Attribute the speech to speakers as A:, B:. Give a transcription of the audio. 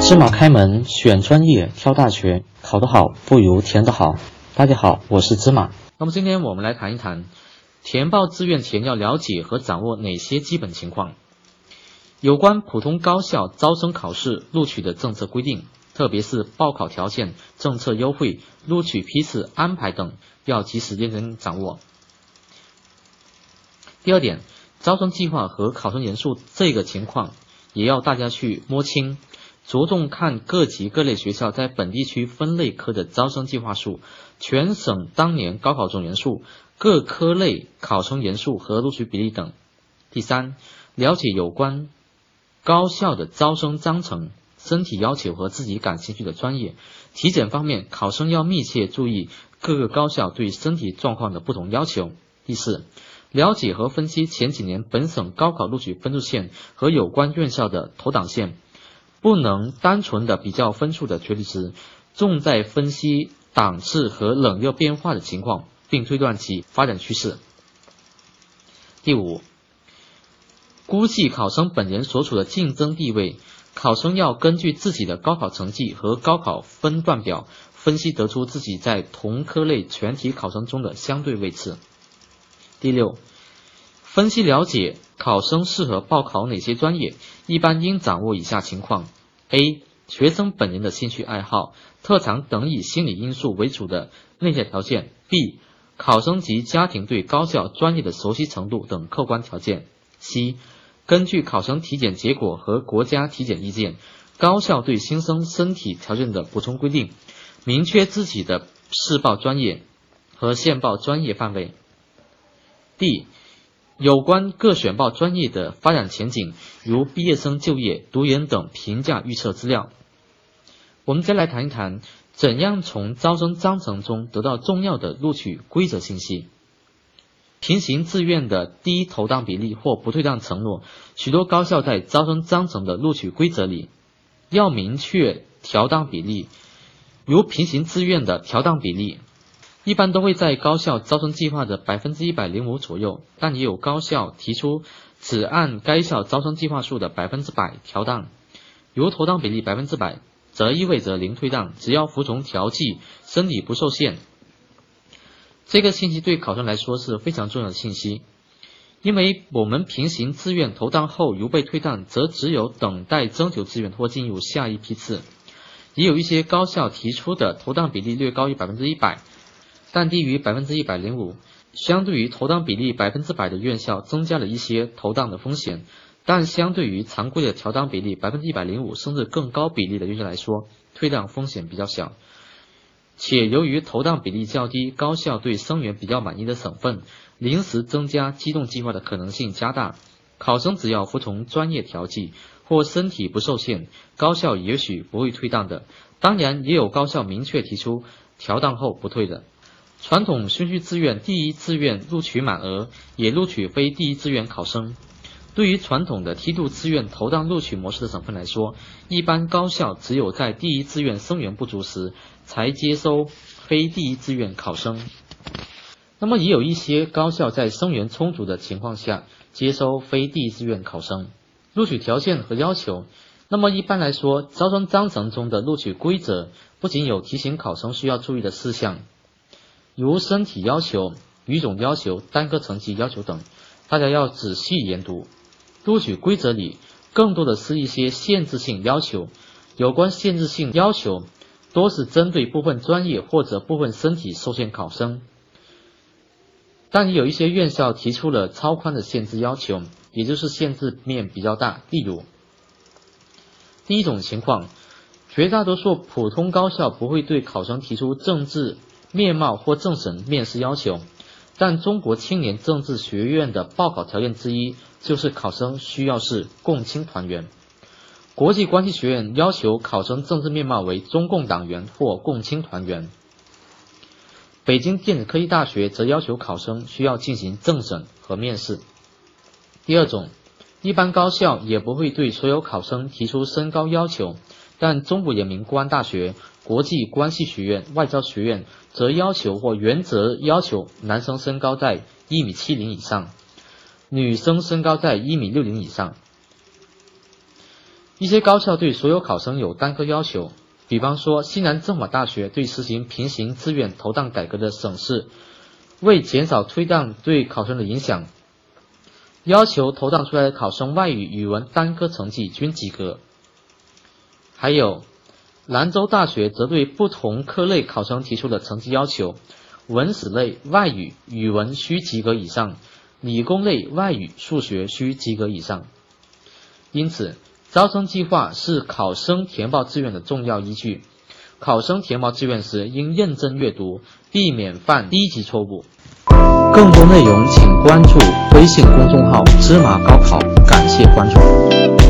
A: 芝麻开门，选专业，挑大学，考得好不如填得好。大家好，我是芝麻。
B: 那么今天我们来谈一谈，填报志愿前要了解和掌握哪些基本情况。有关普通高校招生考试录取的政策规定，特别是报考条件、政策优惠、录取批次安排等，要及时认真掌握。第二点，招生计划和考生人数这个情况，也要大家去摸清，着重看各级各类学校在本地区分类科的招生计划数、全省当年高考总人数、各科类考生人数和录取比例等。第三，了解有关。高校的招生章程、身体要求和自己感兴趣的专业。体检方面，考生要密切注意各个高校对身体状况的不同要求。第四，了解和分析前几年本省高考录取分数线和有关院校的投档线，不能单纯的比较分数的绝对值，重在分析档次和冷热变化的情况，并推断其发展趋势。第五。估计考生本人所处的竞争地位，考生要根据自己的高考成绩和高考分段表分析得出自己在同科类全体考生中的相对位置。第六，分析了解考生适合报考哪些专业，一般应掌握以下情况：A. 学生本人的兴趣爱好、特长等以心理因素为主的内在条件；B. 考生及家庭对高校专业的熟悉程度等客观条件；C. 根据考生体检结果和国家体检意见，高校对新生身体条件的补充规定，明确自己的试报专业和现报专业范围。D. 有关各选报专业的发展前景，如毕业生就业、读研等评价预测资料。我们再来谈一谈，怎样从招生章程中得到重要的录取规则信息。平行志愿的低投档比例或不退档承诺，许多高校在招生章程的录取规则里要明确调档比例。如平行志愿的调档比例，一般都会在高校招生计划的百分之一百零五左右，但也有高校提出只按该校招生计划数的百分之百调档。如投档比例百分之百，则意味着零退档，只要服从调剂，身体不受限。这个信息对考生来说是非常重要的信息，因为我们平行志愿投档后如被退档，则只有等待征求志愿或进入下一批次。也有一些高校提出的投档比例略高于百分之一百，但低于百分之一百零五，相对于投档比例百分之百的院校，增加了一些投档的风险。但相对于常规的调档比例百分之一百零五甚至更高比例的院校来说，退档风险比较小。且由于投档比例较低，高校对生源比较满意的省份，临时增加机动计划的可能性加大。考生只要服从专业调剂或身体不受限，高校也许不会退档的。当然，也有高校明确提出调档后不退的。传统顺序志愿第一志愿录取满额，也录取非第一志愿考生。对于传统的梯度志愿投档录取模式的省份来说，一般高校只有在第一志愿生源不足时。才接收非第一志愿考生，那么也有一些高校在生源充足的情况下接收非第一志愿考生。录取条件和要求，那么一般来说，招生章程中的录取规则不仅有提醒考生需要注意的事项，如身体要求、语种要求、单科成绩要求等，大家要仔细研读。录取规则里更多的是一些限制性要求，有关限制性要求。多是针对部分专业或者部分身体受限考生，但也有一些院校提出了超宽的限制要求，也就是限制面比较大。例如，第一种情况，绝大多数普通高校不会对考生提出政治面貌或政审面试要求，但中国青年政治学院的报考条件之一就是考生需要是共青团员。国际关系学院要求考生政治面貌为中共党员或共青团员。北京电子科技大学则要求考生需要进行政审和面试。第二种，一般高校也不会对所有考生提出身高要求，但中国人民公安大学、国际关系学院、外交学院则要求或原则要求男生身高在一米七零以上，女生身高在一米六零以上。一些高校对所有考生有单科要求，比方说西南政法大学对实行平行志愿投档改革的省市，为减少推档对考生的影响，要求投档出来的考生外语、语文单科成绩均及格。还有兰州大学则对不同科类考生提出了成绩要求，文史类外语、语文需及格以上，理工类外语、数学需及格以上。因此。招生计划是考生填报志愿的重要依据。考生填报志愿时应认真阅读，避免犯低级错误。
A: 更多内容请关注微信公众号“芝麻高考”，感谢关注。